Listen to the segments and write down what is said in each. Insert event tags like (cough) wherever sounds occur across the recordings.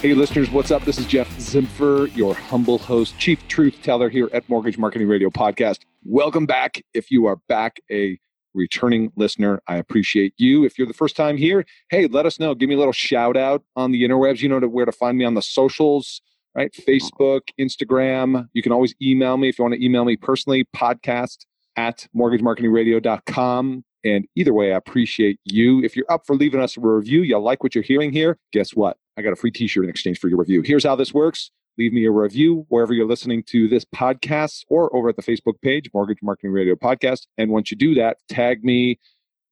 Hey, listeners, what's up? This is Jeff Zimpfer, your humble host, chief truth teller here at Mortgage Marketing Radio Podcast. Welcome back. If you are back a returning listener. I appreciate you. If you're the first time here, hey, let us know. Give me a little shout out on the interwebs. You know where to find me on the socials, right? Uh-huh. Facebook, Instagram. You can always email me if you want to email me personally, podcast at mortgagemarketingradio.com. And either way, I appreciate you. If you're up for leaving us a review, you like what you're hearing here, guess what? I got a free t shirt in exchange for your review. Here's how this works leave me a review wherever you're listening to this podcast or over at the Facebook page, Mortgage Marketing Radio Podcast. And once you do that, tag me,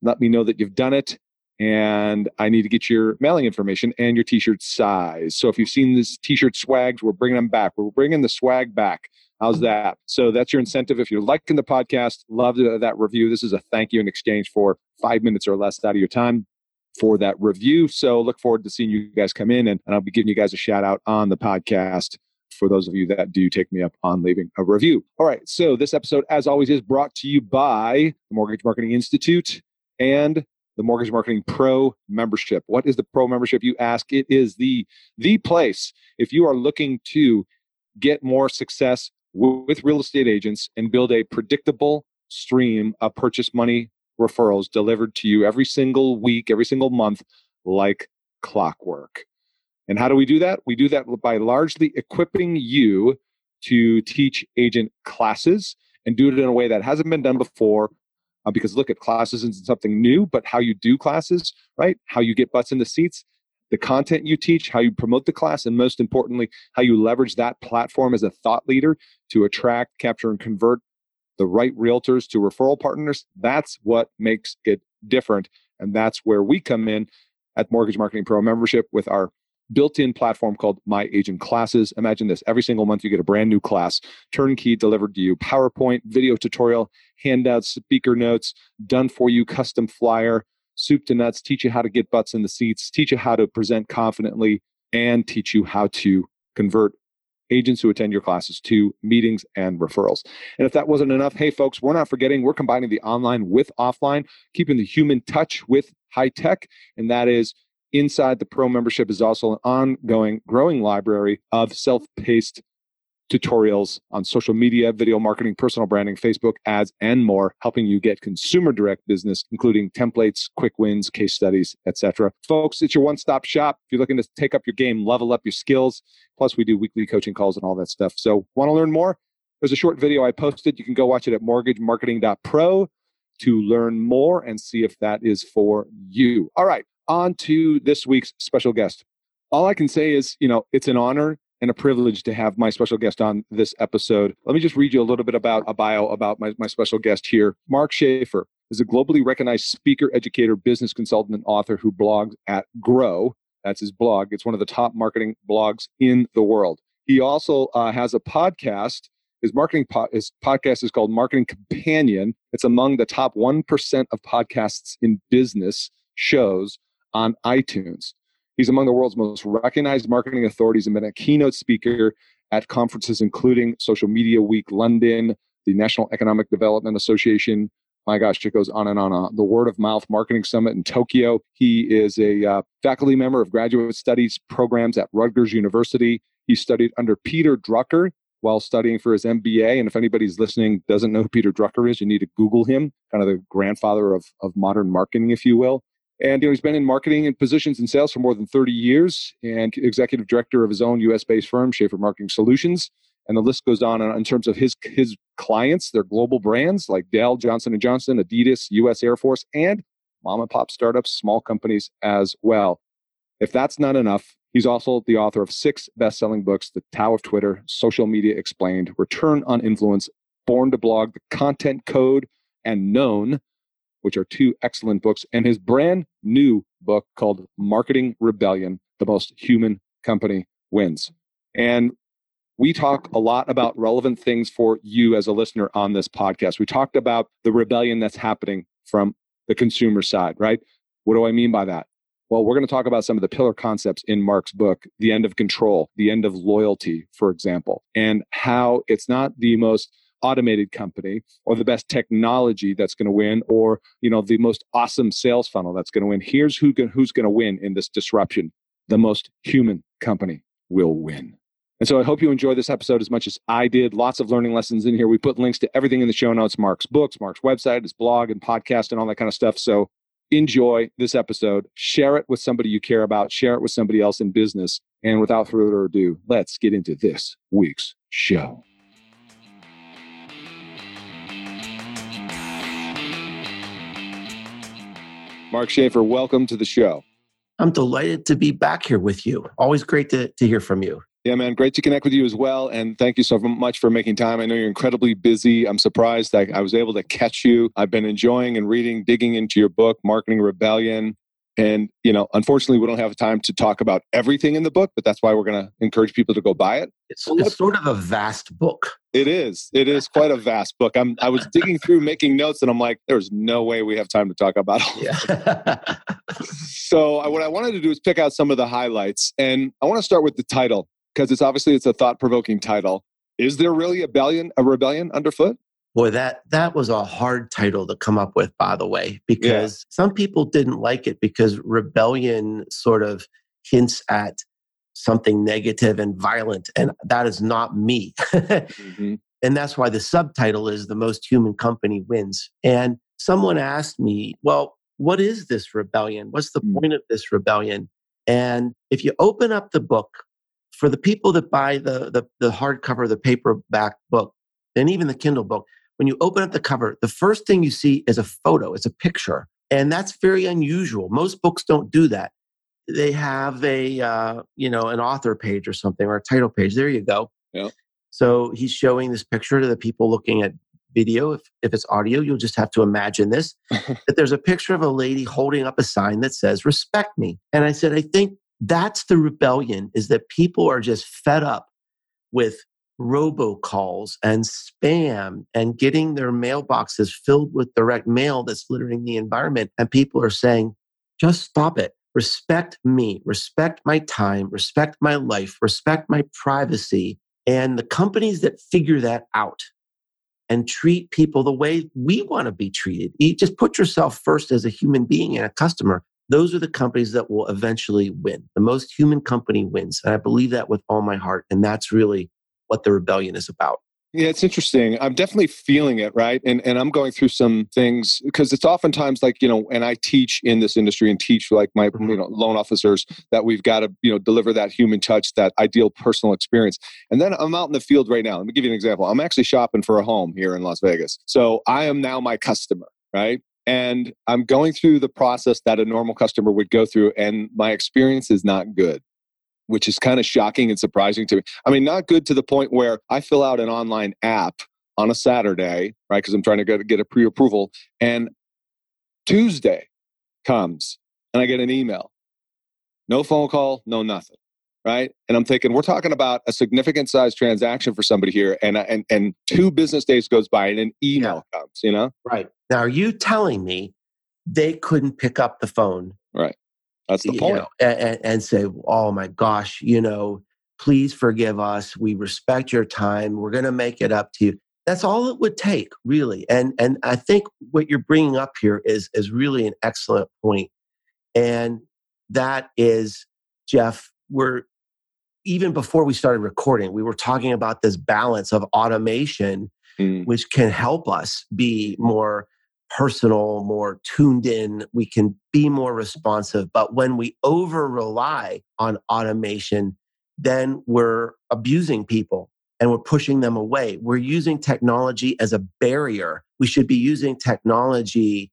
let me know that you've done it. And I need to get your mailing information and your t shirt size. So if you've seen this t shirt swags, we're bringing them back. We're bringing the swag back. How's that? So that's your incentive. If you're liking the podcast, love that review. This is a thank you in exchange for five minutes or less out of your time for that review. So look forward to seeing you guys come in and, and I'll be giving you guys a shout out on the podcast for those of you that do take me up on leaving a review. All right. So this episode, as always, is brought to you by the Mortgage Marketing Institute and the Mortgage Marketing Pro membership. What is the Pro membership? You ask. It is the the place if you are looking to get more success with real estate agents and build a predictable stream of purchase money referrals delivered to you every single week, every single month, like clockwork. And how do we do that? We do that by largely equipping you to teach agent classes and do it in a way that hasn't been done before. Uh, because look at classes isn't something new, but how you do classes, right? How you get butts in the seats, the content you teach, how you promote the class, and most importantly, how you leverage that platform as a thought leader to attract, capture, and convert the right realtors to referral partners. That's what makes it different. And that's where we come in at Mortgage Marketing Pro membership with our built-in platform called My Agent Classes. Imagine this: every single month you get a brand new class, turnkey delivered to you, PowerPoint, video tutorial, handouts, speaker notes, done for you, custom flyer, soup to nuts. Teach you how to get butts in the seats, teach you how to present confidently, and teach you how to convert agents who attend your classes to meetings and referrals. And if that wasn't enough, hey, folks, we're not forgetting we're combining the online with offline, keeping the human touch with high tech. And that is inside the pro membership is also an ongoing, growing library of self paced tutorials on social media, video marketing, personal branding, Facebook ads, and more, helping you get consumer direct business, including templates, quick wins, case studies, etc. Folks, it's your one-stop shop. If you're looking to take up your game, level up your skills. Plus, we do weekly coaching calls and all that stuff. So, want to learn more? There's a short video I posted. You can go watch it at mortgagemarketing.pro to learn more and see if that is for you. All right, on to this week's special guest. All I can say is, you know, it's an honor and a privilege to have my special guest on this episode. Let me just read you a little bit about a bio about my, my special guest here. Mark Schaefer is a globally recognized speaker, educator, business consultant, and author who blogs at Grow. That's his blog. It's one of the top marketing blogs in the world. He also uh, has a podcast. His marketing po- his podcast is called Marketing Companion. It's among the top 1% of podcasts in business shows on iTunes. He's among the world's most recognized marketing authorities and been a keynote speaker at conferences including Social Media Week London, the National Economic Development Association. My gosh, it goes on and on. Uh, the Word of Mouth Marketing Summit in Tokyo. He is a uh, faculty member of graduate studies programs at Rutgers University. He studied under Peter Drucker while studying for his MBA. And if anybody's listening doesn't know who Peter Drucker is, you need to Google him, kind of the grandfather of, of modern marketing, if you will. And you know, he's been in marketing and positions in sales for more than 30 years and executive director of his own US based firm, Schaefer Marketing Solutions. And the list goes on in terms of his, his clients, their global brands like Dell, Johnson & Johnson, Adidas, US Air Force, and mom and pop startups, small companies as well. If that's not enough, he's also the author of six best-selling books, The Tao of Twitter, Social Media Explained, Return on Influence, Born to Blog, The Content Code, and Known, which are two excellent books, and his brand new book called Marketing Rebellion The Most Human Company Wins. And we talk a lot about relevant things for you as a listener on this podcast. We talked about the rebellion that's happening from the consumer side, right? What do I mean by that? Well, we're going to talk about some of the pillar concepts in Mark's book, The End of Control, The End of Loyalty, for example, and how it's not the most automated company or the best technology that's going to win or you know the most awesome sales funnel that's going to win. Here's who who's going to win in this disruption. The most human company will win. And so i hope you enjoy this episode as much as i did. Lots of learning lessons in here. We put links to everything in the show notes mark's books mark's website his blog and podcast and all that kind of stuff. So enjoy this episode. Share it with somebody you care about. Share it with somebody else in business. And without further ado let's get into this week's show Mark Schaefer, welcome to the show. I'm delighted to be back here with you. Always great to, to hear from you. Yeah, man, great to connect with you as well. And thank you so much for making time. I know you're incredibly busy. I'm surprised that I was able to catch you. I've been enjoying and reading, digging into your book, Marketing Rebellion. And, you know, unfortunately, we don't have time to talk about everything in the book, but that's why we're going to encourage people to go buy it. It's, it's sort of a vast book. It is. It is quite a vast book. I'm, I was digging through making notes and I'm like, there's no way we have time to talk about all yeah. so I, what I wanted to do is pick out some of the highlights. And I want to start with the title because it's obviously it's a thought provoking title. Is there really a rebellion, a rebellion underfoot? Boy, that that was a hard title to come up with, by the way, because yeah. some people didn't like it because rebellion sort of hints at something negative and violent, and that is not me. mm-hmm. (laughs) And that's why the subtitle is "The Most Human Company Wins." And someone asked me, "Well, what is this rebellion? What's the mm-hmm. point of this rebellion?" And if you open up the book, for the people that buy the the, the hardcover, the paperback book, and even the Kindle book, when you open up the cover, the first thing you see is a photo, it's a picture. And that's very unusual. Most books don't do that. They have a, uh, you know, an author page or something or a title page. There you go. Yeah. So he's showing this picture to the people looking at video. If, if it's audio, you'll just have to imagine this (laughs) that there's a picture of a lady holding up a sign that says, respect me. And I said, I think that's the rebellion is that people are just fed up with robocalls and spam and getting their mailboxes filled with direct mail that's littering the environment. And people are saying, just stop it. Respect me, respect my time, respect my life, respect my privacy. And the companies that figure that out and treat people the way we want to be treated, you just put yourself first as a human being and a customer. Those are the companies that will eventually win. The most human company wins. And I believe that with all my heart. And that's really what the rebellion is about. Yeah, it's interesting. I'm definitely feeling it, right? And and I'm going through some things because it's oftentimes like, you know, and I teach in this industry and teach like my mm-hmm. you know loan officers that we've got to, you know, deliver that human touch, that ideal personal experience. And then I'm out in the field right now. Let me give you an example. I'm actually shopping for a home here in Las Vegas. So I am now my customer, right? And I'm going through the process that a normal customer would go through, and my experience is not good which is kind of shocking and surprising to me. I mean, not good to the point where I fill out an online app on a Saturday, right? Because I'm trying to get, get a pre approval. And Tuesday comes and I get an email. No phone call, no nothing. Right. And I'm thinking, we're talking about a significant size transaction for somebody here. And, and, and two business days goes by and an email yeah. comes, you know? Right. Now, are you telling me they couldn't pick up the phone? Right That's the point. Know, and, and say, oh my gosh, you know, please forgive us. We respect your time. We're going to make it up to you. That's all it would take, really. And and I think what you're bringing up here is is really an excellent point. And that is, Jeff, we're even before we started recording, we were talking about this balance of automation, mm. which can help us be more personal, more tuned in. We can be more responsive. But when we over rely on automation, then we're abusing people and we're pushing them away. We're using technology as a barrier. We should be using technology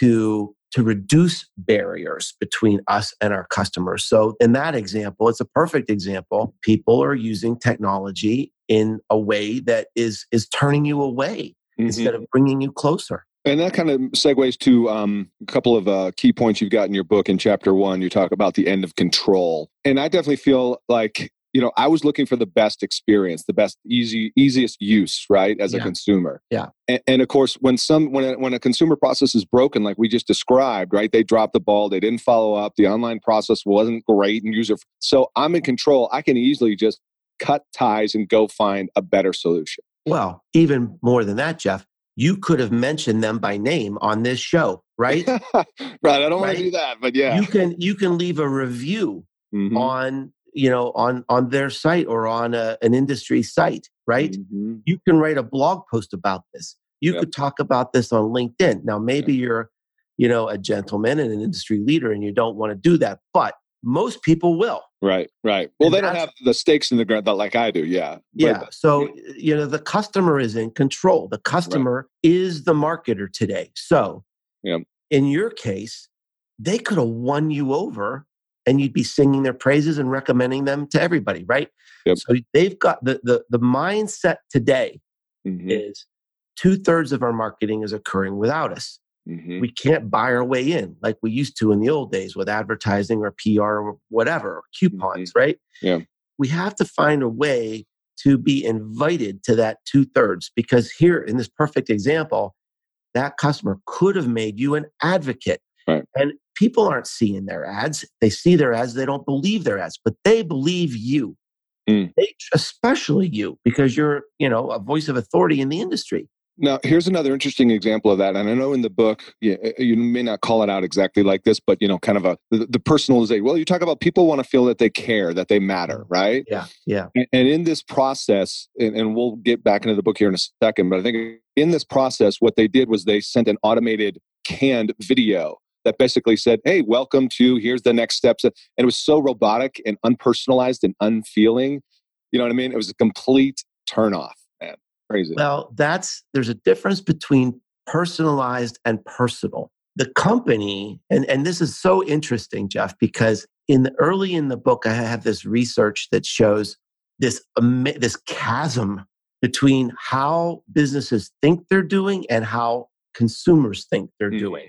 to to reduce barriers between us and our customers. So, in that example, it's a perfect example. People are using technology in a way that is is turning you away mm-hmm. instead of bringing you closer. And that kind of segues to um, a couple of uh, key points you've got in your book. In chapter one, you talk about the end of control, and I definitely feel like you know, I was looking for the best experience, the best easy easiest use, right, as yeah. a consumer. Yeah. And, and, of course, when some when a, when a consumer process is broken, like we just described, right, they dropped the ball, they didn't follow up, the online process wasn't great and user. So I'm in control. I can easily just cut ties and go find a better solution. Well, even more than that, Jeff, you could have mentioned them by name on this show, right? (laughs) right. I don't right? want to do that, but yeah, you can you can leave a review mm-hmm. on you know on on their site or on a, an industry site right mm-hmm. you can write a blog post about this you yep. could talk about this on linkedin now maybe yep. you're you know a gentleman and an industry leader and you don't want to do that but most people will right right well and they don't have the stakes in the ground like i do yeah yeah but, so you know the customer is in control the customer right. is the marketer today so yeah. in your case they could have won you over and you'd be singing their praises and recommending them to everybody, right? Yep. So they've got the the the mindset today mm-hmm. is two thirds of our marketing is occurring without us. Mm-hmm. We can't buy our way in like we used to in the old days with advertising or PR or whatever, or coupons, mm-hmm. right? Yeah. We have to find a way to be invited to that two thirds because here in this perfect example, that customer could have made you an advocate. Right. And people aren't seeing their ads. They see their ads, they don't believe their ads, but they believe you. Mm. They, especially you, because you're, you know, a voice of authority in the industry. Now, here's another interesting example of that. And I know in the book, you, eh, you may not call it out exactly like this, but, you know, kind of a the, the personalization. Well, you talk about people want to feel that they care, that they matter, right? Yeah. Yeah. And, and in this process, and, and we'll get back into the book here in a second, but I think in this process, what they did was they sent an automated canned video that basically said, Hey, welcome to here's the next steps. And it was so robotic and unpersonalized and unfeeling. You know what I mean? It was a complete turnoff. Crazy. Well, that's there's a difference between personalized and personal. The company, and, and this is so interesting, Jeff, because in the early in the book, I have this research that shows this this chasm between how businesses think they're doing and how consumers think they're mm-hmm. doing.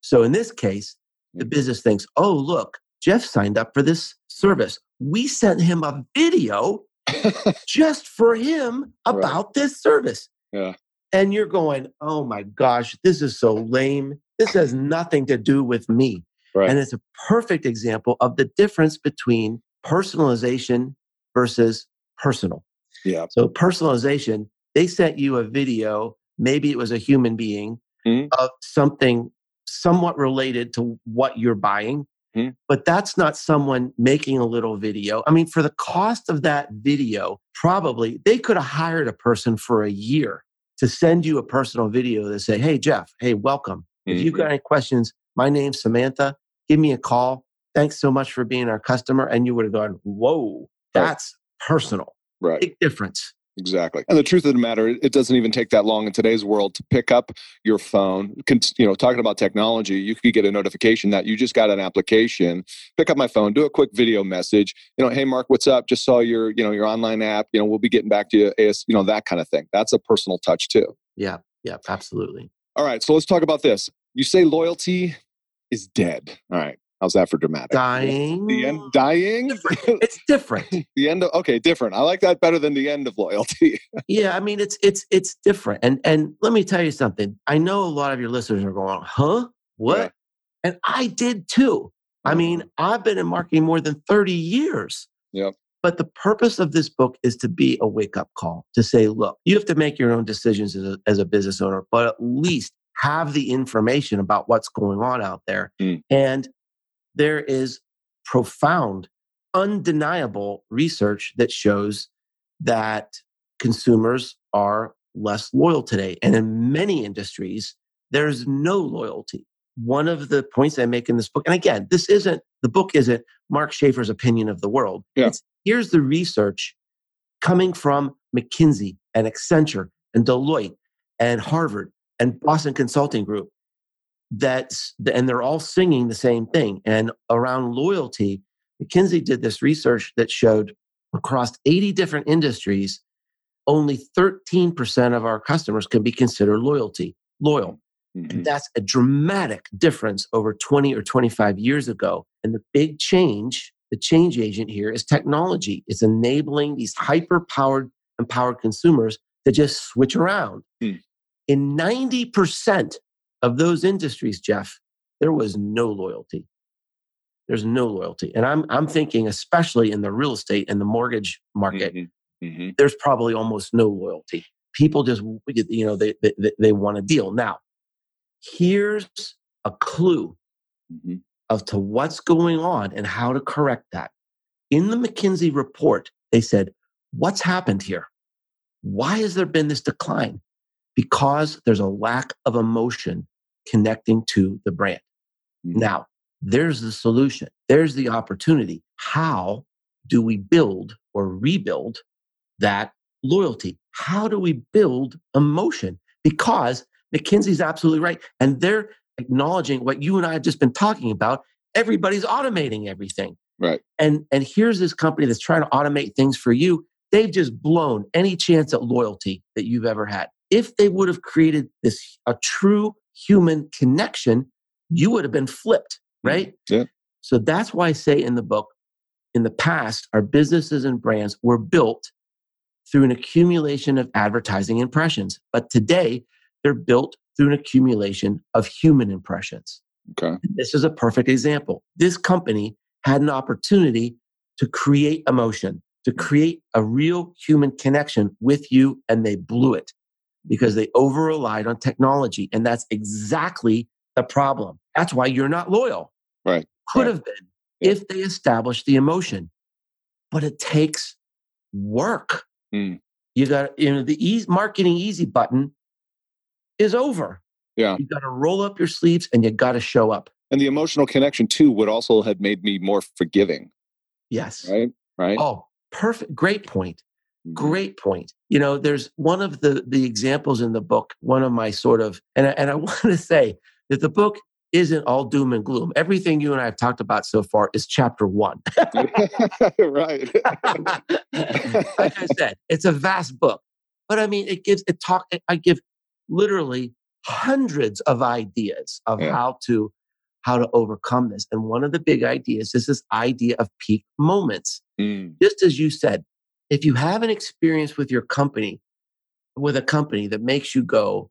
So in this case, the mm-hmm. business thinks, oh, look, Jeff signed up for this service. We sent him a video (laughs) just for him about right. this service. Yeah. And you're going, oh my gosh, this is so lame. This has nothing to do with me. Right. And it's a perfect example of the difference between personalization versus personal. Yeah. So personalization, they sent you a video, maybe it was a human being, mm-hmm. of something somewhat related to what you're buying. Mm-hmm. But that's not someone making a little video. I mean, for the cost of that video, probably they could have hired a person for a year to send you a personal video to say, Hey, Jeff, hey, welcome. Mm-hmm. If you've got mm-hmm. any questions, my name's Samantha. Give me a call. Thanks so much for being our customer. And you would have gone, Whoa, that's right. personal. Right. Big difference. Exactly. And the truth of the matter, it doesn't even take that long in today's world to pick up your phone. You know, talking about technology, you could get a notification that you just got an application. Pick up my phone, do a quick video message. You know, hey Mark, what's up? Just saw your, you know, your online app. You know, we'll be getting back to you. AS, you know, that kind of thing. That's a personal touch too. Yeah. Yeah. Absolutely. All right. So let's talk about this. You say loyalty is dead. All right. How's that for dramatic? Dying. The end. Dying. Different. (laughs) It's different. the end. Of, okay, different. I like that better than the end of loyalty. (laughs) yeah, I mean it's it's it's different. And and let me tell you something. I know a lot of your listeners are going, "Huh? What?" Yeah. And I did too. I mean, I've been in marketing more than 30 years. Yep. But the purpose of this book is to be a wake up call to say, look, you have to make your own decisions as a, as a business owner, but at least have the information about what's going on out there. Mm. And there is profound, undeniable research that shows that consumers are less loyal today. And in many industries, there's no loyalty. One of the points I make in this book, and again, this isn't the book isn't Mark Schaefer's opinion of the world. Yeah. It's, here's the research coming from McKinsey and Accenture and Deloitte and Harvard and Boston Consulting Group. That's and they're all singing the same thing. And around loyalty, McKinsey did this research that showed across 80 different industries, only 13% of our customers can be considered loyalty loyal. Mhm. And that's a dramatic difference over 20 or 25 years ago. And the big change, the change agent here is technology. It's enabling these hyper powered, empowered consumers to just switch around. Hmm. In 90% of those industries, Jeff, there was no loyalty. There's no loyalty. And I'm, I'm thinking, especially in the real estate and the mortgage market, Mhm. Mhm. there's probably almost no loyalty. People just, you know, they, they, they want a deal. Now, here's a clue Mhm. of to what's going on and how to correct that. In the McKinsey report, they said, what's happened here? Why has there been this decline? Because there's a lack of emotion connecting to the brand. Mhm. Now, there's the solution. There's the opportunity. How do we build or rebuild that loyalty? How do we build emotion? Because McKinsey's absolutely right. And they're acknowledging what you and I have just been talking about. Everybody's automating everything. Right. And, and here's this company that's trying to automate things for you. They've just blown any chance at loyalty that you've ever had. If they would have created this, a true human connection, you would have been flipped, mm, right? Yeah. So that's why I say in the book, in the past, our businesses and brands were built through an accumulation of advertising impressions. But today, they're built through an accumulation of human impressions. Okay. This is a perfect example. This company had an opportunity to create emotion, to create a real human connection with you, and they blew it because they over relied on technology. And that's exactly the problem. That's why you're not loyal. Right. Could Right. have been Yeah. if they established the emotion, but it takes work. Mm. You got, you know, the easy, marketing easy button is over. Yeah. You got to roll up your sleeves and you got to show up. And the emotional connection too would also have made me more forgiving, Yes. right? Right. Oh, perfect. Great point. Mhm. Great point. You know, there's one of the the examples in the book. One of my sort of, and I, and I (laughs) want to say that the book isn't all doom and gloom. Everything you and I have talked about so far is chapter one. (laughs) right. (laughs) like I said, it's a vast book, but I mean, it gives it talk. I give literally hundreds of ideas of Yeah. how to how to overcome this. And one of the big ideas is this idea of peak moments. Mm. Just as you said, if you have an experience with your company, with a company that makes you go,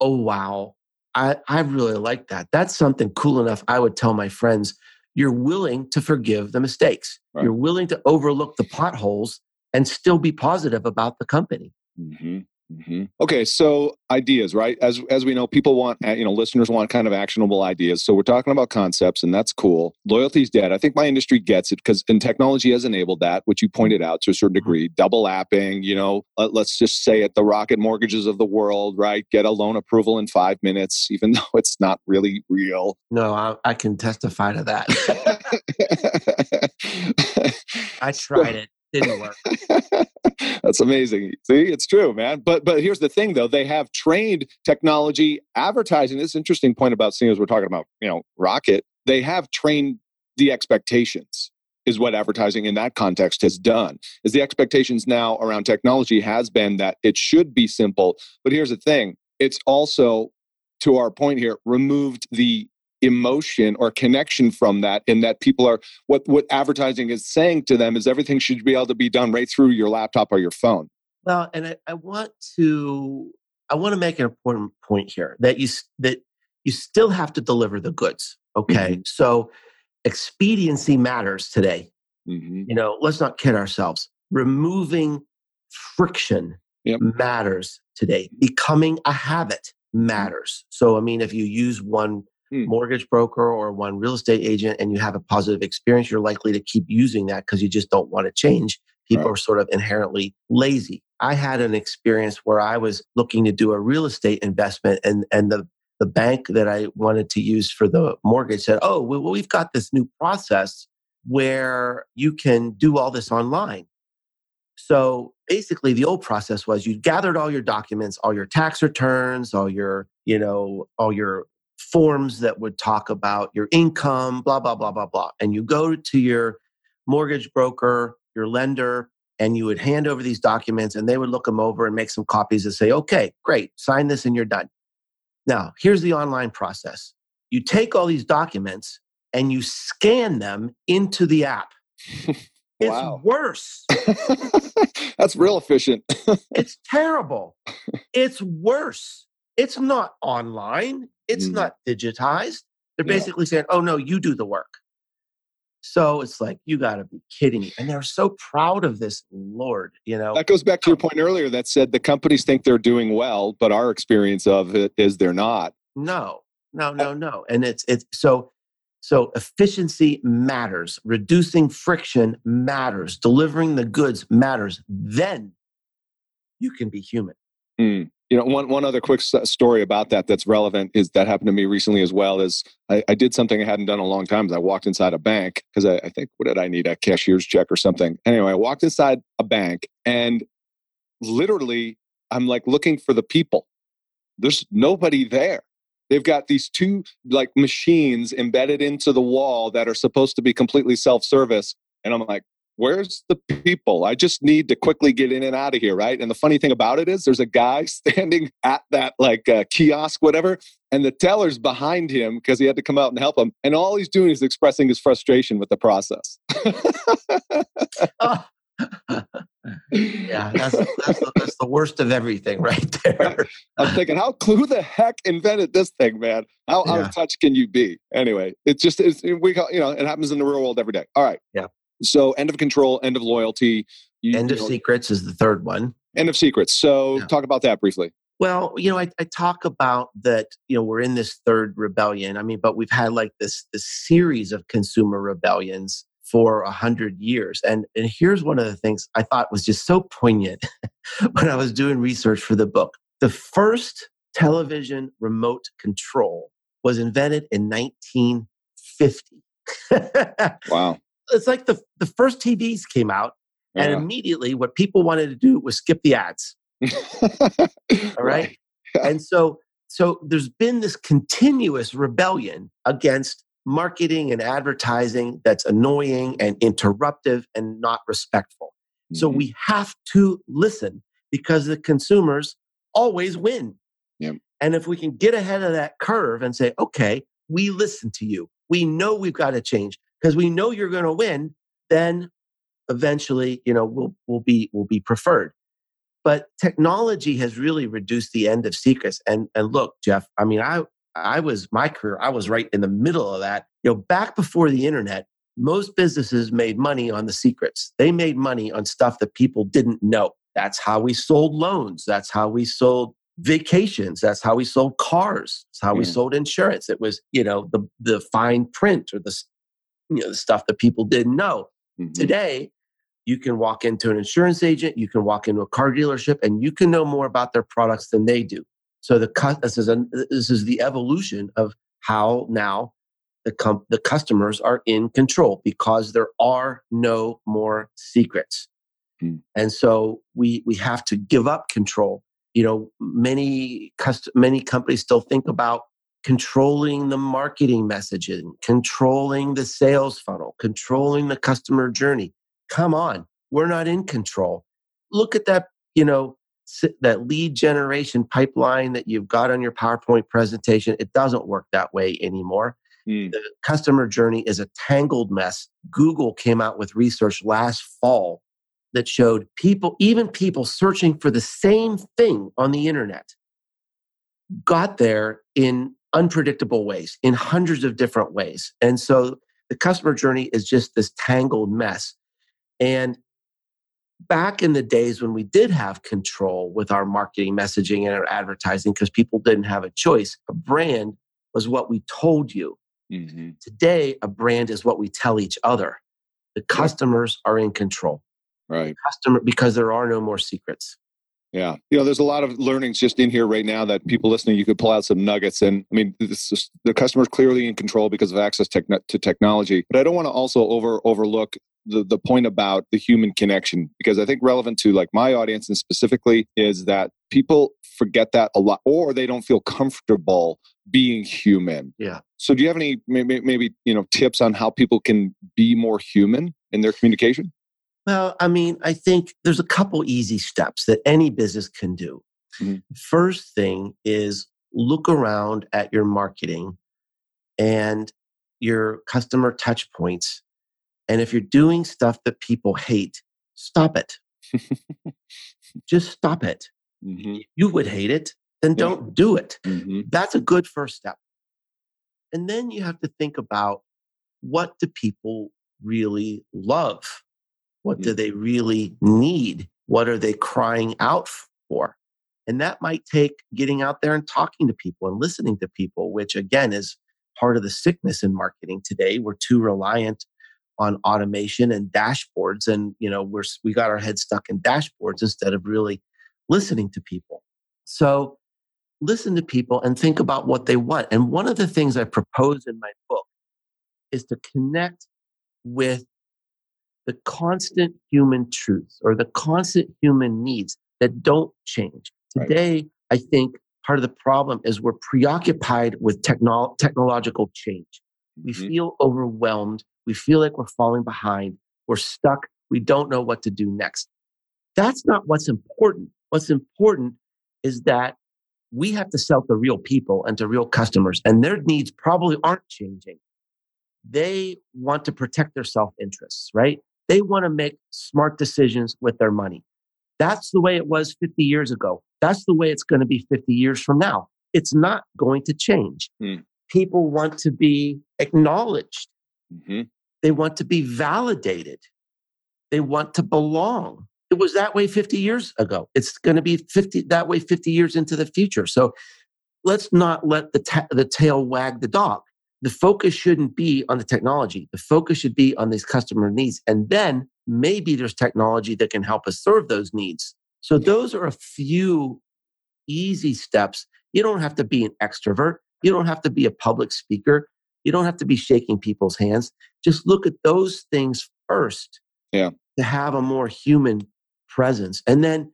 "Oh wow, I I really like that. That's something cool enough." I would tell my friends. You're willing to forgive the mistakes. Right. You're willing to overlook the potholes and still be positive about the company. hmm hmm Okay, so ideas, right? As as we know, people want uh, you know listeners want kind of actionable ideas. So we're talking about concepts, and that's cool. Loyalty's dead. I think my industry gets it because and technology has enabled that, which you pointed out to a certain degree. Double apping, you know, let, let's just say it, the rocket mortgages of the world, right? Get a loan approval in five minutes, even (laughs) though it's not really real. No, I, I can testify to that. (laughs) I tried it, didn't work. (laughs) That's amazing. See, it's true, man. But but here's the thing though, they have trained technology advertising. This interesting point about seeing as we're talking about, you know, Rocket, they have trained the expectations is what advertising in that context has done. Is the expectations now around technology has been that it should be simple. But here's the thing, it's also to our point here removed the emotion or connection from that in that people are what what advertising is saying to them is everything should be able to be done right through your laptop or your phone Well, and I, I want to I want to make an important point here that you that you still have to deliver the goods. Okay, so expediency matters today. Mm-hmm. You know, let's not kid ourselves. Removing friction Yep. matters today. Becoming a habit matters. So, I mean, if you use one Hmm. mortgage broker or one real estate agent and you have a positive experience, you're likely to keep using that because you just don't want to change. People Right. are sort of inherently lazy. I had an experience where I was looking to do a real estate investment and, and the, the bank that I wanted to use for the mortgage said, Oh, well, we've got this new process where you can do all this online. So basically, the old process was you gathered all your documents, all your tax returns, all your, you know, all your forms that would talk about your income, blah, blah, blah, blah, blah. And you go to your mortgage broker, your lender, and you would hand over these documents and they would look them over and make some copies and say, okay, great, sign this and you're done. Now, here's the online process you take all these documents and you scan them into the app. It's Wow. worse. (laughs) That's real efficient. (laughs) It's terrible. It's worse. It's not online. It's Mhm. not digitized. They're Yeah. basically saying, oh, no, you do the work. So it's like, you got to be kidding me. And they're so proud of this, Lord, you know. That goes back to your point earlier that said the companies think they're doing well, but our experience of it is they're not. No, no, no, no. And it's, it's so, so efficiency matters. Reducing friction matters. Delivering the goods matters. Then you can be human. Mm. You know, one one other quick story about that that's relevant is that happened to me recently as well. Is I, I did something I hadn't done in a long time. Is I walked inside a bank because I, I think what did I need a cashier's check or something. Anyway, I walked inside a bank and literally I'm like looking for the people. There's nobody there. They've got these two like machines embedded into the wall that are supposed to be completely self-service, and I'm like, where's the people? I just need to quickly get in and out of here, right? And the funny thing about it is, there's a guy (laughs) standing at that like uh, kiosk, whatever, and the teller's behind him because he had to come out and help him. And all he's doing is expressing his frustration with the process. Oh. (laughs) yeah, that's, that's, the, that's the worst of everything right there. I'm thinking, how who the heck invented this thing, man? How out Yeah. of touch can you be? Anyway, it's just it's, we call, you know it happens in the real world every day. All right. Yeah. So end of control, end of loyalty, you, End you of know, Secrets is the third one. end of secrets. So Yeah. talk about that briefly. Well, you know, I, I talk about that, you know, we're in this third rebellion. I mean, but we've had like this this series of consumer rebellions for a hundred years. And and here's one of the things I thought was just so poignant (laughs) when I was doing research for the book. The first television remote control was invented in 1950. (laughs) Wow. It's like the, the first TVs came out, and immediately what people wanted to do was skip the ads. (laughs) All right. (laughs) and so so there's been this continuous rebellion against marketing and advertising that's annoying and interruptive and not respectful. So Mhm. we have to listen because the consumers always win. Yep. And if we can get ahead of that curve and say, okay, we listen to you. We know we've got to change because we know you're going to win, then eventually, you know, we'll we'll be we'll be preferred. But technology has really reduced the end of secrets. And and look, Jeff, I mean, I I was my career, I was right in the middle of that. You know, back before the internet, most businesses made money on the secrets. They made money on stuff that people didn't know. That's how we sold loans. That's how we sold vacations. That's how we sold cars. That's how we Mm. sold insurance. It was, you know, the the fine print or the you know the stuff that people didn't know. Mhm. Today, you can walk into an insurance agent, you can walk into a car dealership, and you can know more about their products than they do. So the this is a, this is the evolution of how now the com- the customers are in control because there are no more secrets, Hmm. and so we we have to give up control. You know, many cust- many companies still think about controlling the marketing messaging, controlling the sales funnel, controlling the customer journey. Come on, we're not in control. Look at that, you know, that lead generation pipeline that you've got on your PowerPoint presentation. It doesn't work that way anymore. Mm. The customer journey is a tangled mess. Google came out with research last fall that showed people, even people searching for the same thing on the internet, got there in unpredictable ways, in hundreds of different ways. And so the customer journey is just this tangled mess. And back in the days when we did have control with our marketing messaging and our advertising, because people didn't have a choice, a brand was what we told you. Mm-hmm. Today, a brand is what we tell each other. The customers are in control. Right. Customer because there are no more secrets. Yeah. You know, there's a lot of learnings just in here right now that people listening, you could pull out some nuggets. And I mean, this is, the customer's clearly in control because of access to technology. But I don't want to also over overlook the, the point about the human connection because I think relevant to like my audience and specifically is that people forget that a lot or they don't feel comfortable being human. Yeah. So do you have any maybe, maybe you know tips on how people can be more human in their communication? Well, I mean, I think there's a couple easy steps that any business can do. Mm-hmm. First thing is look around at your marketing and your customer touch points. And if you're doing stuff that people hate, stop it. (laughs) Just stop it. Mm-hmm. You would hate it, then don't do it. Mm-hmm. That's a good first step. And then you have to think about what do people really love? What do they really need? What are they crying out for? And that might take getting out there and talking to people and listening to people, which again is part of the sickness in marketing today. We're too reliant on automation and dashboards and you know we're we got our heads stuck in dashboards instead of really listening to people. So listen to people and think about what they want. And one of the things I propose in my book is to connect with the constant human truths or the constant human needs that don't change. Today, right. I think part of the problem is we're preoccupied with technolo- technological change. We mm-hmm. feel overwhelmed. We feel like we're falling behind. We're stuck. We don't know what to do next. That's not what's important. What's important is that we have to sell to real people and to real customers, and their needs probably aren't changing. They want to protect their self interests, right? They want to make smart decisions with their money. That's the way it was 50 years ago. That's the way it's going to be 50 years from now. It's not going to change. Hmm. People want to be acknowledged. Mm-hmm. They want to be validated. They want to belong. It was that way 50 years ago. It's going to be 50 that way 50 years into the future. So let's not let the, ta- the tail wag the dog the focus shouldn't be on the technology. The focus should be on these customer needs. And then maybe there's technology that can help us serve those needs. So those are a few easy steps. You don't have to be an extrovert. You don't have to be a public speaker. You don't have to be shaking people's hands. Just look at those things first. Yeah. To have a more human presence. And then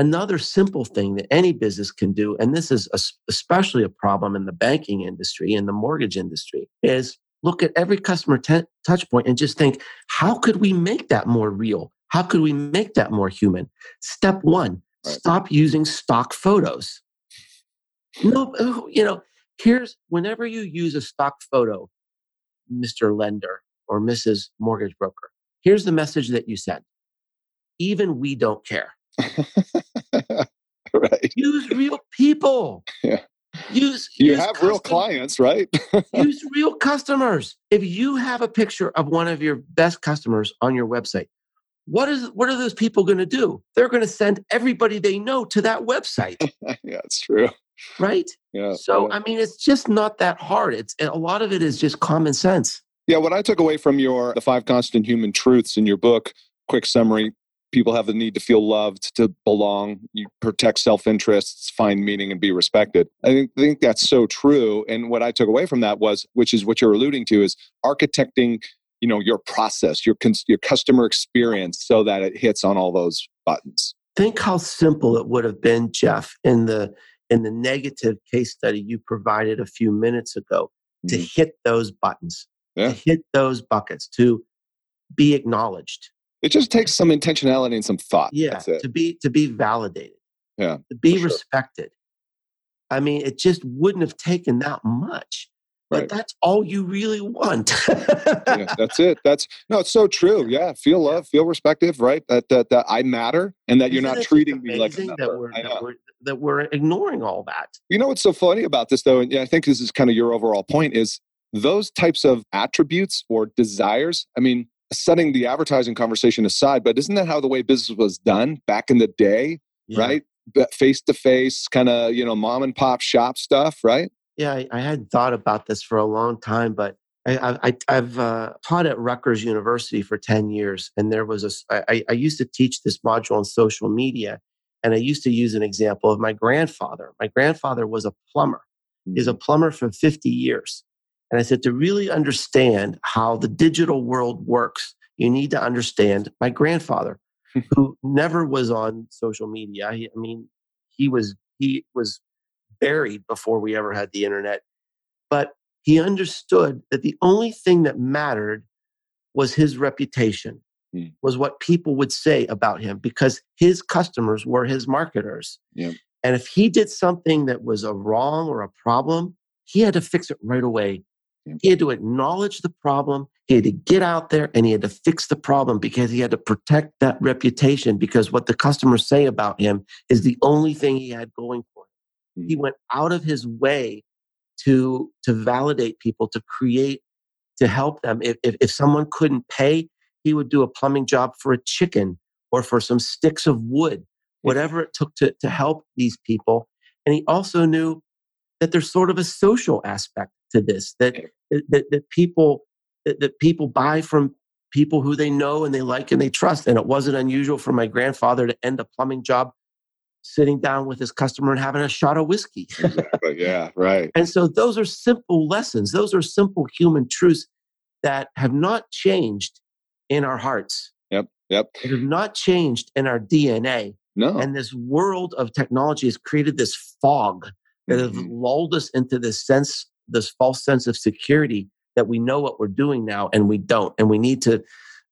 Another simple thing that any business can do, and this is especially a problem in the banking industry and the mortgage industry, is look at every customer t- touch point and just think, how could we make that more real? How could we make that more human? Step one, right. stop using stock photos. No, oh, you know, here's whenever you use a stock photo, Mr. Lender or Mrs. Mortgage Broker, here's the message that you send. Even we don't care. (laughs) (laughs) right. Use real people. Yeah. Use you use have real clients, right? (laughs) use real customers. If you have a picture of one of your best customers on your website, what is what are those people going to do? They're going to send everybody they know to that website. (laughs) yeah, it's true. Right? Yeah. So yeah. I mean, it's just not that hard. It's a lot of it is just common sense. Yeah, what I took away from your the five constant human truths in your book, quick summary, people have the need to feel loved, to belong, you protect self interests, find meaning, and be respected. I think, I think that's so true. And what I took away from that was, which is what you're alluding to, is architecting you know your process your your customer experience so that it hits on all those buttons think how simple it would have been jeff in the in the negative case study you provided a few minutes ago mm-hmm. to hit those buttons yeah. to hit those buckets to be acknowledged it just takes some intentionality and some thought. Yeah, to be to be validated. Yeah, to be sure. respected. I mean, it just wouldn't have taken that much. But right. that's all you really want. yeah, (laughs) that's it. That's no, it's so true. Yeah, feel love, feel respected, right? That that, that I matter, and that Isn't you're not treating me like that we're, that we're that we're ignoring all that. You know what's so funny about this, though, and I think this is kind of your overall point is those types of attributes or desires, I mean, setting the advertising conversation aside, but isn't that how the way business was done back in the day, yeah. right? Face to face, kind of, you know, mom and pop shop stuff, right? Yeah, I, I hadn't thought about this for a long time, but I, have uh, taught at Rutgers University for 10 years, and there was a. I, I used to teach this module on social media, and I used to use an example of my grandfather. My grandfather was a plumber. Mm-hmm. He's a mm. plumber for 50 years. And I said, to really understand how the digital world works, you need to understand my grandfather, who never was on social media. I, I mean, he was he was buried before we ever had the internet. But he understood that the only thing that mattered was his reputation, mm. was what people would say about him, because his customers were his marketers. Yeah. And if he did something that was a wrong or a problem, he had to fix it right away. He had to acknowledge the problem. He had to get out there and he had to fix the problem because he had to protect that reputation because what the customers say about him is the only thing he had going for him. He mm-hmm. went out of his way to to validate people, to create, to help them. If, if, if someone couldn't pay, he would do a plumbing job for a chicken or for some sticks of wood, whatever it took to, to help these people. And he also knew that there's sort of a social aspect to this, that that, that people that, that people buy from people who they know and they like and they trust. And it wasn't unusual for my grandfather to end a plumbing job sitting down with his customer and having a shot of whiskey. (laughs) exactly. Yeah, right. And so those are simple lessons. Those are simple human truths that have not changed in our hearts. Yep. Yep. Have not changed in our DNA. No. And this world of technology has created this fog that mm-hmm. has lulled us into this sense, this false sense of security that we know what we're doing now and we don't. And we need to,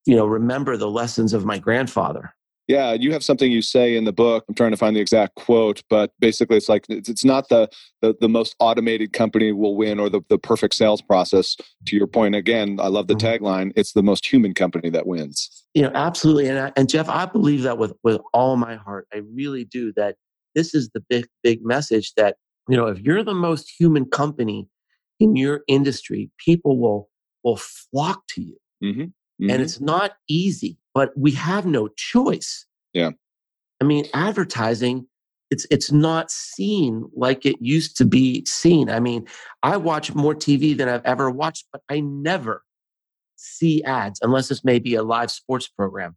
you know, remember the lessons of my grandfather. Yeah, you have something you say in the book. I'm trying to find the exact quote, but basically, it's like it's, it's not the, the the most automated company will win or the, the perfect sales process. To your point, again, I love the mm-hmm. tagline. It's the most human company that wins. You know, absolutely, and I, and Jeff, I believe that with with all my heart. I really do. That this is the big big message that you know, if you're the most human company in your industry, people will will flock to you. Mm-hmm. Mm-hmm. And it's not easy but we have no choice. Yeah. I mean, advertising, it's it's not seen like it used to be seen. I mean, I watch more TV than I've ever watched, but I never see ads unless this may be a live sports program.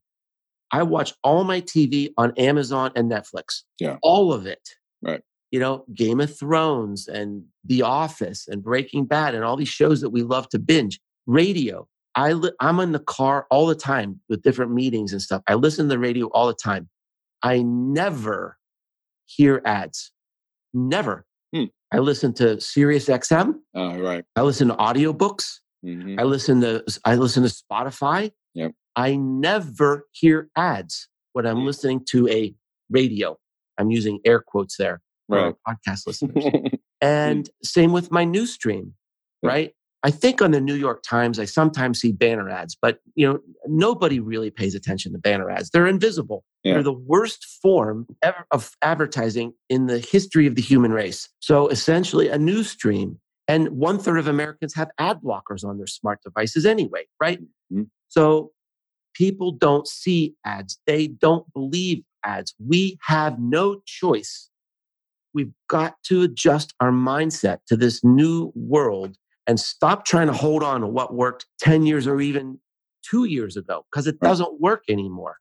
I watch all my TV on Amazon and Netflix. Yeah. All of it. Right. You know, Game of Thrones and The Office and Breaking Bad and all these shows that we love to binge. Radio. I li- I'm in the car all the time with different meetings and stuff. I listen to the radio all the time. I never hear ads. Never. Hmm. I listen to Sirius XM. Oh, right. I listen to audiobooks. Mm-hmm. I listen to I listen to Spotify. Yep. I never hear ads when I'm mm listening to a radio. I'm using air quotes there right. podcast listeners. (laughs) and same with my news stream, right? I think on the New York Times, I sometimes see banner ads, but you know, nobody really pays attention to banner ads. They're invisible. Yeah. They're the worst form ever of advertising in the history of the human race. So essentially, a news stream, and one third of Americans have ad blockers on their smart devices anyway, right? Mm-hmm. So people don't see ads. They don't believe ads. We have no choice. We've got to adjust our mindset to this new world and stop trying to hold on to what worked 10 years or even two years ago because it doesn't work anymore.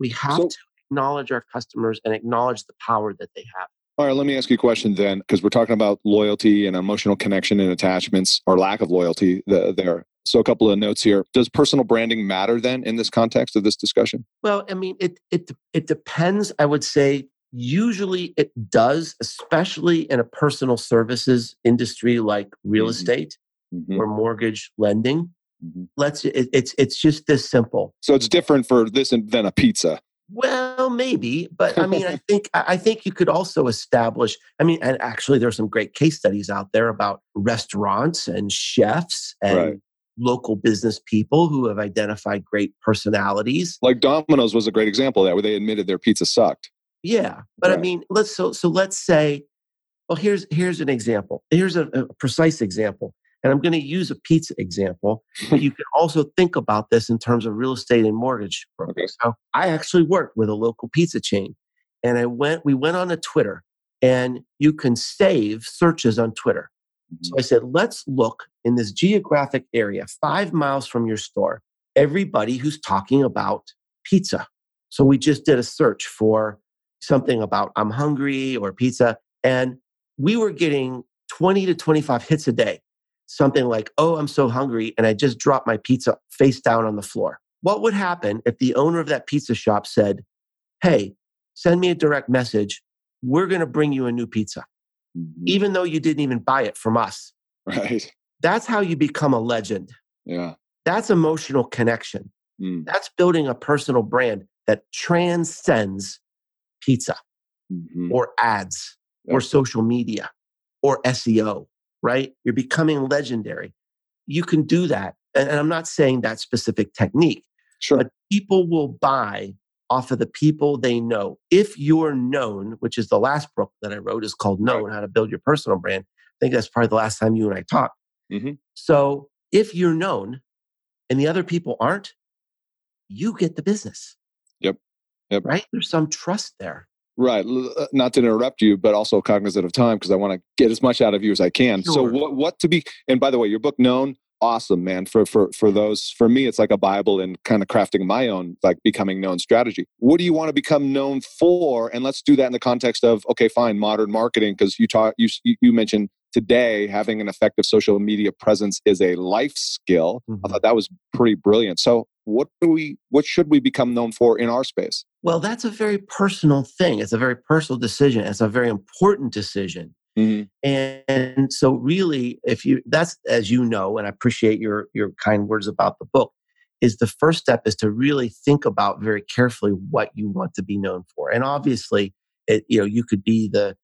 We have so, to acknowledge our customers and acknowledge the power that they have. All right, let me ask you a question then, because we're talking about loyalty and emotional connection and attachments or lack of loyalty there. So, a couple of notes here. Does personal branding matter then in this context of this discussion? Well, I mean, it it it depends. I would say Usually it does, especially in a personal services industry like real mm-hmm. estate mm-hmm. or mortgage lending. Mm-hmm. Let's it, it's it's just this simple. So it's different for this than a pizza. Well, maybe, but I mean, I (laughs) think I think you could also establish. I mean, and actually, there's some great case studies out there about restaurants and chefs and right. local business people who have identified great personalities. Like Domino's was a great example of that, where they admitted their pizza sucked. Yeah, but right. I mean, let's so so let's say, well, here's here's an example. Here's a, a precise example. And I'm going to use a pizza example, (laughs) but you can also think about this in terms of real estate and mortgage. Okay. So I actually worked with a local pizza chain and I went, we went on to Twitter and you can save searches on Twitter. So mm-hmm. I said, let's look in this geographic area, five miles from your store, everybody who's talking about pizza. So we just did a search for something about I'm hungry or pizza. And we were getting 20 to 25 hits a day. Something like, oh, I'm so hungry. And I just dropped my pizza face down on the floor. What would happen if the owner of that pizza shop said, hey, send me a direct message. We're going to bring you a new pizza, mm-hmm. even though you didn't even buy it from us. (laughs) Right. That's how you become a legend. Yeah. That's emotional connection. Mm. That's building a personal brand that transcends pizza mm-hmm. or ads or social media or SEO, right? You're becoming legendary. You can do that. And, I'm not saying that specific technique, sure. but people will buy off of the people they know. If you're known, which is the last book that I wrote, is called Known right. How to Build Your Personal Brand. I think that's probably the last time you and I talked. Mm-hmm. So if you're known and the other people aren't, you get the business. Yep. Yep. Right? There's some trust there. Right. Uh, not to interrupt you, but also cognizant of time because I want to get as much out of you as I can. Sure. So what what to be and by the way, your book known awesome man for for for those for me it's like a bible and kind of crafting my own like becoming known strategy what do you want to become known for and let's do that in the context of okay fine modern marketing because you talk you you mentioned today having an effective social media presence is a life skill mm-hmm. i thought that was pretty brilliant so what do we what should we become known for in our space well that's a very personal thing. It's a very personal decision. It's a very important decision. Mm-hmm. and, and so really if you that's as you know and i appreciate your your kind words about the book is the first step is to really think about very carefully what you want to be known for. And obviously it, you know you could be the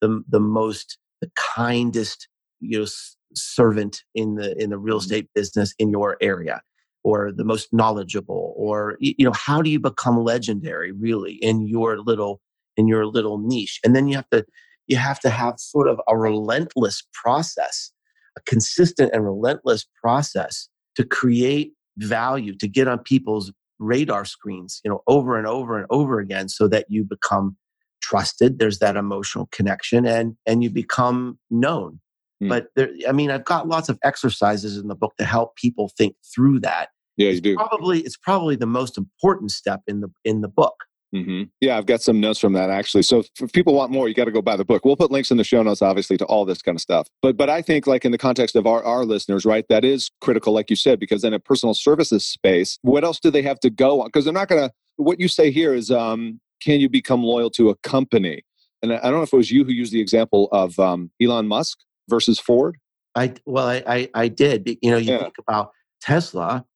the, the most the kindest you know servant in the in the real mm-hmm. estate business in your area or the most knowledgeable or you know how do you become legendary really in your little in your little niche? And then you have to you have to have sort of a relentless process a consistent and relentless process to create value to get on people's radar screens you know over and over and over again so that you become trusted there's that emotional connection and and you become known mm. but there i mean i've got lots of exercises in the book to help people think through that yeah you do probably it's probably the most important step in the in the book Mm-hmm. Yeah, I've got some notes from that actually. So if people want more, you got to go buy the book. We'll put links in the show notes, obviously, to all this kind of stuff. But but I think like in the context of our, our listeners, right, that is critical, like you said, because in a personal services space, what else do they have to go on? Because they're not going to. What you say here is, um, can you become loyal to a company? And I don't know if it was you who used the example of um, Elon Musk versus Ford. I well, I I, I did. You know, you yeah. think about Tesla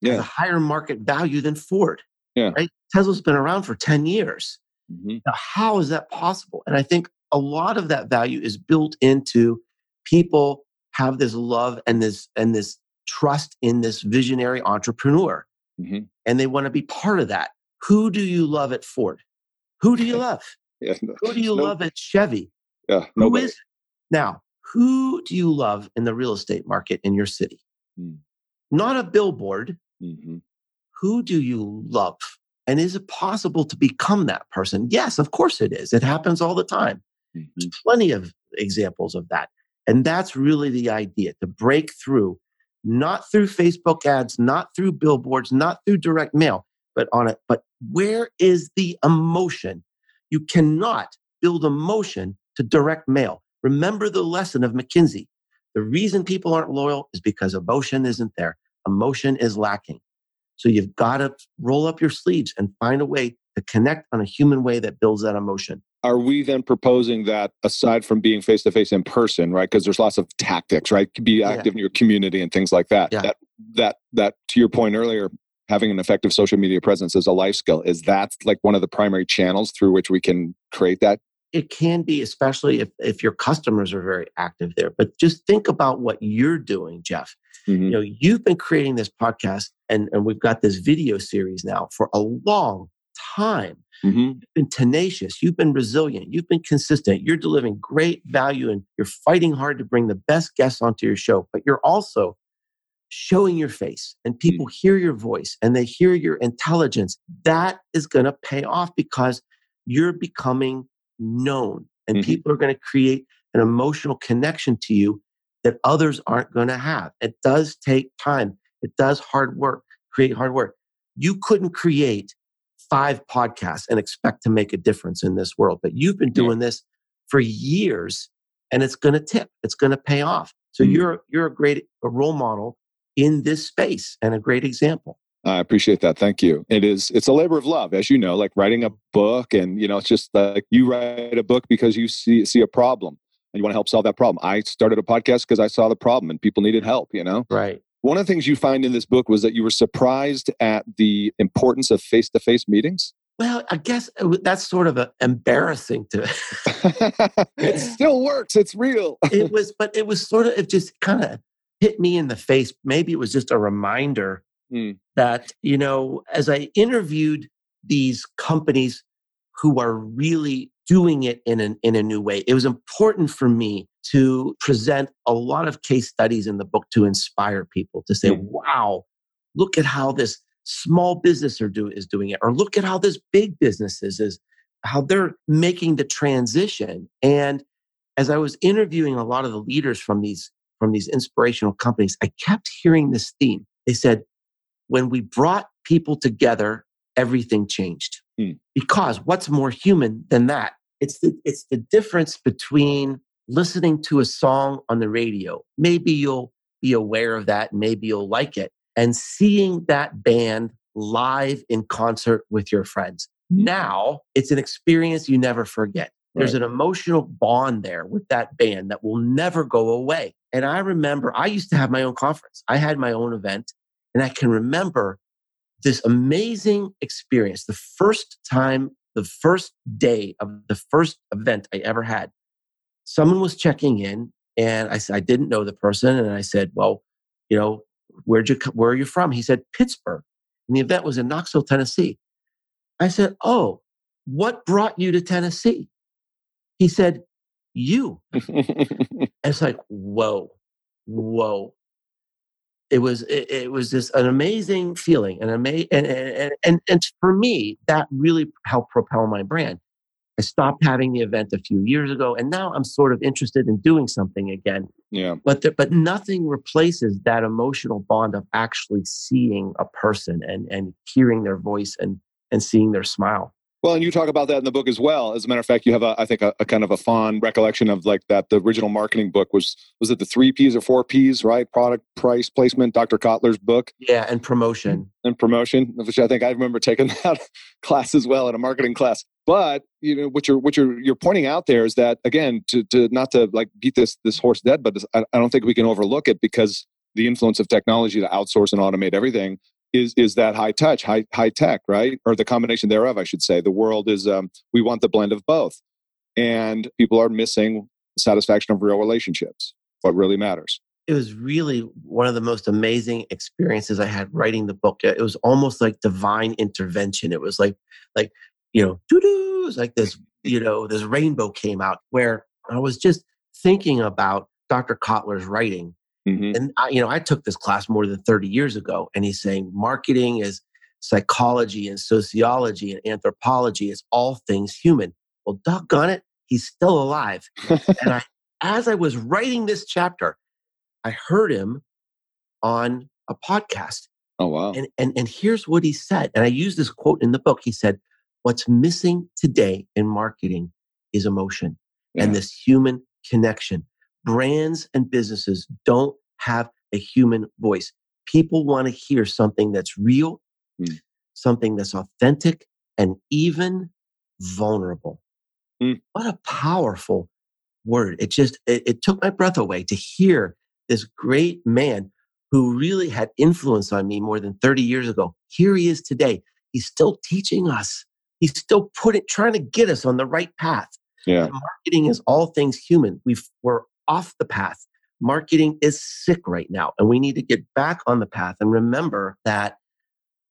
yeah. has a higher market value than Ford. Yeah. Right? Tesla's been around for 10 years. Mm-hmm. Now, how is that possible? And I think a lot of that value is built into people have this love and this and this trust in this visionary entrepreneur. Mm-hmm. And they want to be part of that. Who do you love at Ford? Who do you (laughs) love? yeah, no, who do you no, love at Chevy? Yeah, who is it? Now, who do you love in the real estate market in your city? Mm. Not a billboard. Mm-hmm. Who do you love? And is it possible to become that person? Yes, of course it is. It happens all the time. Mm-hmm. There's plenty of examples of that. And that's really the idea to break through, not through Facebook ads, not through billboards, not through direct mail, but on it. But where is the emotion? You cannot build emotion to direct mail. Remember the lesson of McKinsey. The reason people aren't loyal is because emotion isn't there. Emotion is lacking. So you've got to roll up your sleeves and find a way to connect on a human way that builds that emotion. Are we then proposing that aside from being face to face in person, right? Because there's lots of tactics, right? Be active yeah. in your community and things like that. Yeah. That that that to your point earlier, having an effective social media presence is a life skill. Is that like one of the primary channels through which we can create that? It can be, especially if, if your customers are very active there. But just think about what you're doing, Jeff. Mm-hmm. You know, you've been creating this podcast and, and we've got this video series now for a long time. Mm-hmm. You've been tenacious. You've been resilient. You've been consistent. You're delivering great value and you're fighting hard to bring the best guests onto your show, but you're also showing your face and people mm. hear your voice and they hear your intelligence. That is going to pay off because you're becoming known and mm-hmm. people are going to create an emotional connection to you that others aren't going to have. It does take time. It does hard work, create hard work. You couldn't create five podcasts and expect to make a difference in this world, but you've been doing yeah. this for years and it's going to tip. It's going to pay off. So mm-hmm. you're you're a great a role model in this space and a great example. I appreciate that. Thank you. It is it's a labor of love, as you know, like writing a book and you know, it's just like you write a book because you see see a problem and you want to help solve that problem. I started a podcast because I saw the problem and people needed help, you know? Right. One of the things you find in this book was that you were surprised at the importance of face to face meetings. Well, I guess uh, that's sort of a, embarrassing to. (laughs) (laughs) it still works. It's real. it was, but it was sort of, it just kind of hit me in the face. Maybe it was just a reminder mm. that, you know, as I interviewed these companies who are really doing it in, an, in a new way, it was important for me to present a lot of case studies in the book to inspire people to say, mm. wow, look at how this small business are do, is doing it, or look at how this big business is, is how they're making the transition. And as I was interviewing a lot of the leaders from these from these inspirational companies, I kept hearing this theme. They said, when we brought people together, everything changed. Mm. Because what's more human than that? It's the, it's the difference between listening to a song on the radio. Maybe you'll be aware of that, maybe you'll like it, and seeing that band live in concert with your friends. Now it's an experience you never forget. There's right. an emotional bond there with that band that will never go away. And I remember I used to have my own conference. I had my own event. And I can remember this amazing experience. The first time, the first day of the first event I ever had, someone was checking in and I said, I didn't know the person. And I said, well, you know, where'd you, where are you from? He said, Pittsburgh. And the event was in Knoxville, Tennessee. I said, oh, what brought you to Tennessee? He said, you. (laughs) it's like, whoa, whoa. It was it, it was just an amazing feeling, and ama- and, and and and for me, that really helped propel my brand. I stopped having the event a few years ago, and now I'm sort of interested in doing something again. Yeah. But the, but nothing replaces that emotional bond of actually seeing a person and and hearing their voice and and seeing their smile. Well, and you talk about that in the book as well. As a matter of fact, you have, a, I think, a, a, kind of a fond recollection of like that. The original marketing book was was it the three P's or four P's, right? Product, price, placement. Dr. Kotler's book. Yeah, and promotion. And promotion, which I think I remember taking (laughs) that class as well in a marketing class. But you know what you're what you're you're pointing out there is that again to to not to like beat this this horse dead, but this, I, I don't think we can overlook it because the influence of technology to outsource and automate everything is is that high touch, high high tech, right? Or the combination thereof, I should say. The world is um, we want the blend of both, and people are missing satisfaction of real relationships. What really matters. It was really one of the most amazing experiences I had writing the book. It was almost like divine intervention. It was like like you know, doo doo, like this (laughs) you know this rainbow came out where I was just thinking about Dr. Kotler's writing Mm-hmm. And I, you know, I took this class more than 30 years ago, and he's saying marketing is psychology and sociology and anthropology. It's all things human. Well, doggone it, he's still alive. and I, (laughs) as I was writing this chapter, I heard him on a podcast. Oh wow! And and and here's what he said. And I use this quote in the book. He said, "What's missing today in marketing is emotion yeah. and this human connection." Brands and businesses don't have a human voice. People want to hear something that's real, mm. something that's authentic, and even vulnerable. Mm. What a powerful word. It just, it, it took my breath away to hear this great man who really had influence on me more than 30 years ago. Here he is today. He's still teaching us. He's still putting, trying to get us on the right path. Yeah. Marketing is all things human. We've, we're off the path. Marketing is sick right now, and we need to get back on the path and remember that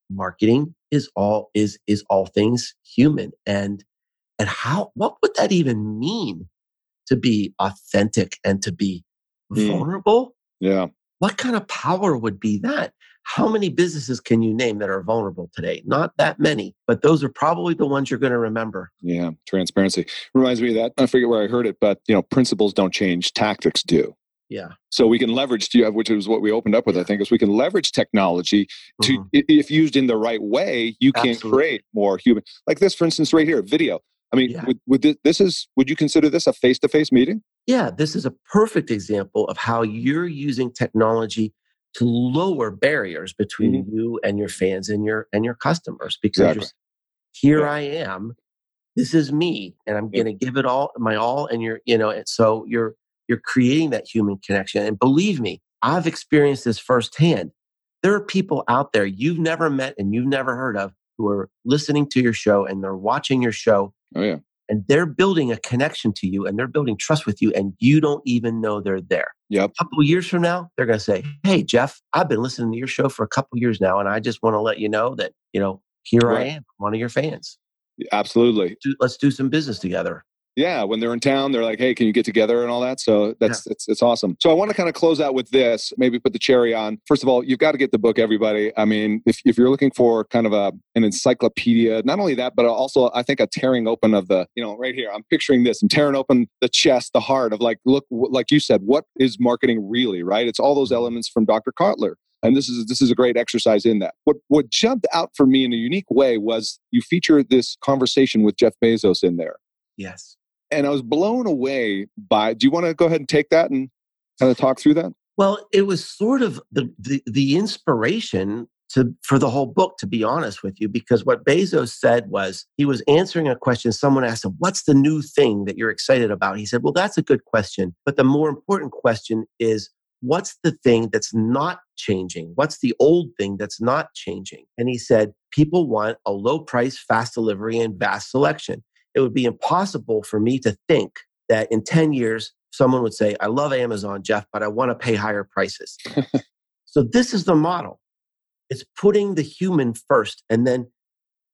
marketing is all is is all things human and and how what would that even mean to be authentic and to be Mm. vulnerable Yeah. what kind of power would be that how many businesses can you name that are vulnerable today not that many but those are probably the ones you're going to remember Yeah. Transparency reminds me of that. I forget where I heard it, but you know, principles don't change, tactics do. yeah So we can leverage, to you have, which is what we opened up with, I think, is we can leverage technology to, Mhm. if used in the right way, you can Absolutely. create more human. Like this, for instance, right here, video. I mean, Yeah. would, would this, this is, would you consider this a face-to-face meeting? yeah this is a perfect example of how you're using technology to lower barriers between you and your fans and your and your customers because Mm-hmm. Exactly. here Yeah. i am this is me and i'm Yeah. going to give it all my all and you're you know and so you're you're creating that human connection and believe me i've experienced this firsthand there are people out there you've never met and you've never heard of who are listening to your show and they're watching your show Oh yeah. And they're building a connection to you and they're building trust with you and you don't even know they're there Yep. a couple of years from now they're going to say hey jeff i've been listening to your show for a couple of years now and i just want to let you know that you know here i am one of your fans Absolutely. do, let's do some business together Yeah, when they're in town, they're like, "Hey, can you get together?" and all that. So that's it's it's awesome. So I want to kind of close out with this. Maybe put the cherry on. First of all, you've got to get the book, everybody. I mean, if if you're looking for kind of a an encyclopedia, not only that, but also I think a tearing open of the, you know, right here. I'm picturing this. I'm tearing open the chest, the heart of like, look, like you said, what is marketing really? Right? It's all those mm-hmm. elements from Dr. Kotler. And this is this is a great exercise in that. What what jumped out for me in a unique way was you feature this conversation with Jeff Bezos in there yes and I was blown away by. Do you want to go ahead and take that and kind of talk through that? well it was sort of the, the the inspiration to for the whole book to be honest with you because what bezos said was he was answering a question someone asked him what's the new thing that you're excited about he said well that's a good question but the more important question is what's the thing that's not changing what's the old thing that's not changing and he said people want a low price fast delivery and vast selection it would be impossible for me to think that in 10 years someone would say i love amazon jeff but i want to pay higher prices. (laughs) So this is the model. It's putting the human first and then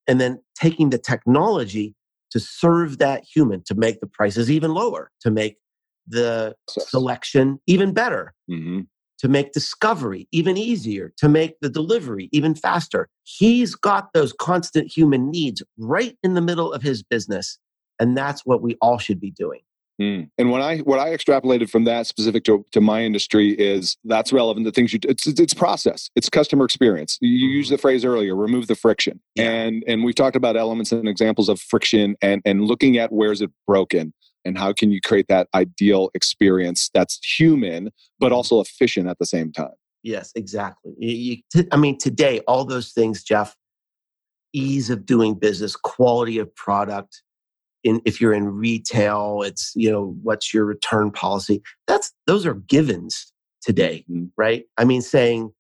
and then taking the technology to serve that human to make the prices even lower to make the selection even better. Mm-hmm. To make discovery even easier, to make the delivery even faster. He's got those constant human needs right in the middle of his business. And that's what we all should be doing. Mm. And when I what I extrapolated from that specific to, to my industry is that's relevant The things you it's it's, process it's customer experience you you used the phrase earlier remove the friction Yeah. and and we've talked about elements and examples of friction and and looking at where's it broken and how can you create that ideal experience that's human but also efficient at the same time Yes, exactly. You- you- I mean, today, all those things, Jeff, ease of doing business, quality of product. In, if you're in retail, it's, you know, what's your return policy? That's, those are givens today, Mhm. right? I mean, saying,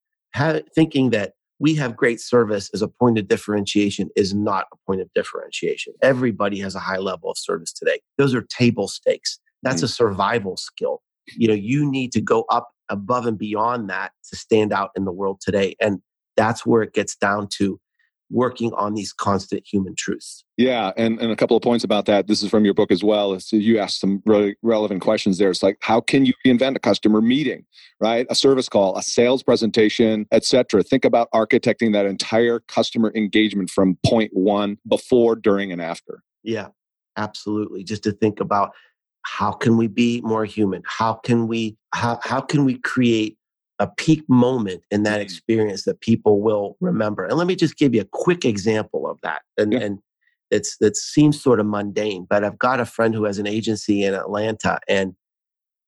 thinking that we have great service as a point of differentiation is not a point of differentiation. Everybody has a high level of service today. Those are table stakes. That's a mm. survival skill. You know, you need to go up above and beyond that to stand out in the world today. And that's where it gets down to working on these constant human truths. Yeah, and, and a couple of points about that. This is from your book as well. So you asked some really relevant questions there. It's like, how can you reinvent a customer meeting, right? A service call, a sales presentation, etc. Think about architecting that entire customer engagement from point one, before, during, and after. Yeah, absolutely. Just to think about how can we be more human? How can we how, how can we create a peak moment in that Mhm. experience that people will remember? And let me just give you a quick example of that. And Yeah. and it's it seems sort of mundane, but I've got a friend who has an agency in Atlanta and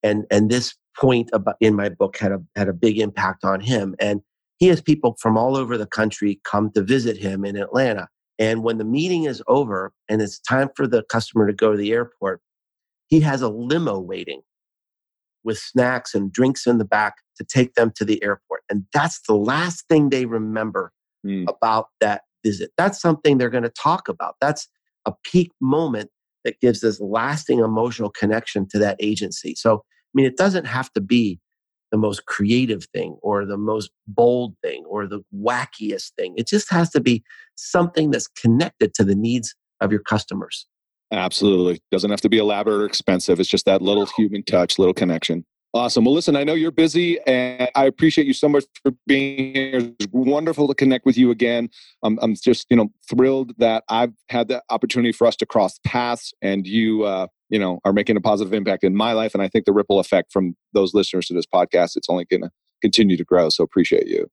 and and this point about in my book had a had a big impact on him and he has people from all over the country come to visit him in Atlanta and when the meeting is over and it's time for the customer to go to the airport he has a limo waiting with snacks and drinks in the back to take them to the airport and that's the last thing they remember Hmm. about that visit that's something they're going to talk about that's a peak moment that gives this lasting emotional connection to that agency so I mean, it doesn't have to be the most creative thing or the most bold thing or the wackiest thing. It just has to be something that's connected to the needs of your customers. Absolutely. Doesn't have to be elaborate or expensive. It's just that little human touch, little connection. Awesome. Well, listen, I know you're busy and I appreciate you so much for being here. It's wonderful to connect with you again. I'm, I'm just, you know, thrilled that I've had the opportunity for us to cross paths and you, uh, you know, are making a positive impact in my life. And I think the ripple effect from those listeners to this podcast, it's only going to continue to grow. So appreciate you.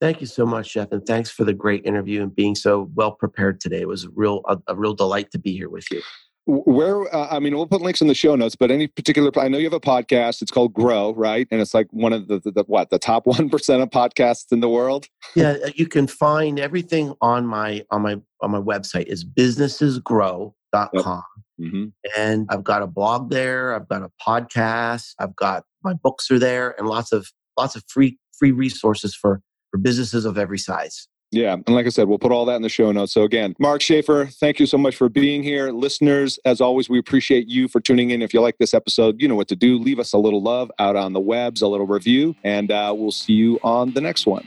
Thank you so much, Jeff, and thanks for the great interview and being so well prepared today. It was a real a, a real delight to be here with you where uh, i mean we'll put links in the show notes but any particular i know you have a podcast it's called grow right and it's like one of the, the, the what the top (laughs) 1% of podcasts in the world yeah uh, you can find everything on my on my on my website is businessesgrow.com yep. mm-hmm. and i've got a blog there i've got a podcast i've got my books are there and lots of lots of free free resources for for businesses of every size yeah. And like I said, we'll put all that in the show notes. So again, Mark Schaefer, thank you so much for being here. Listeners, as always, we appreciate you for tuning in. If you like this episode, you know what to do. Leave us a little love out on the webs, a little review, and uh, we'll see you on the next one.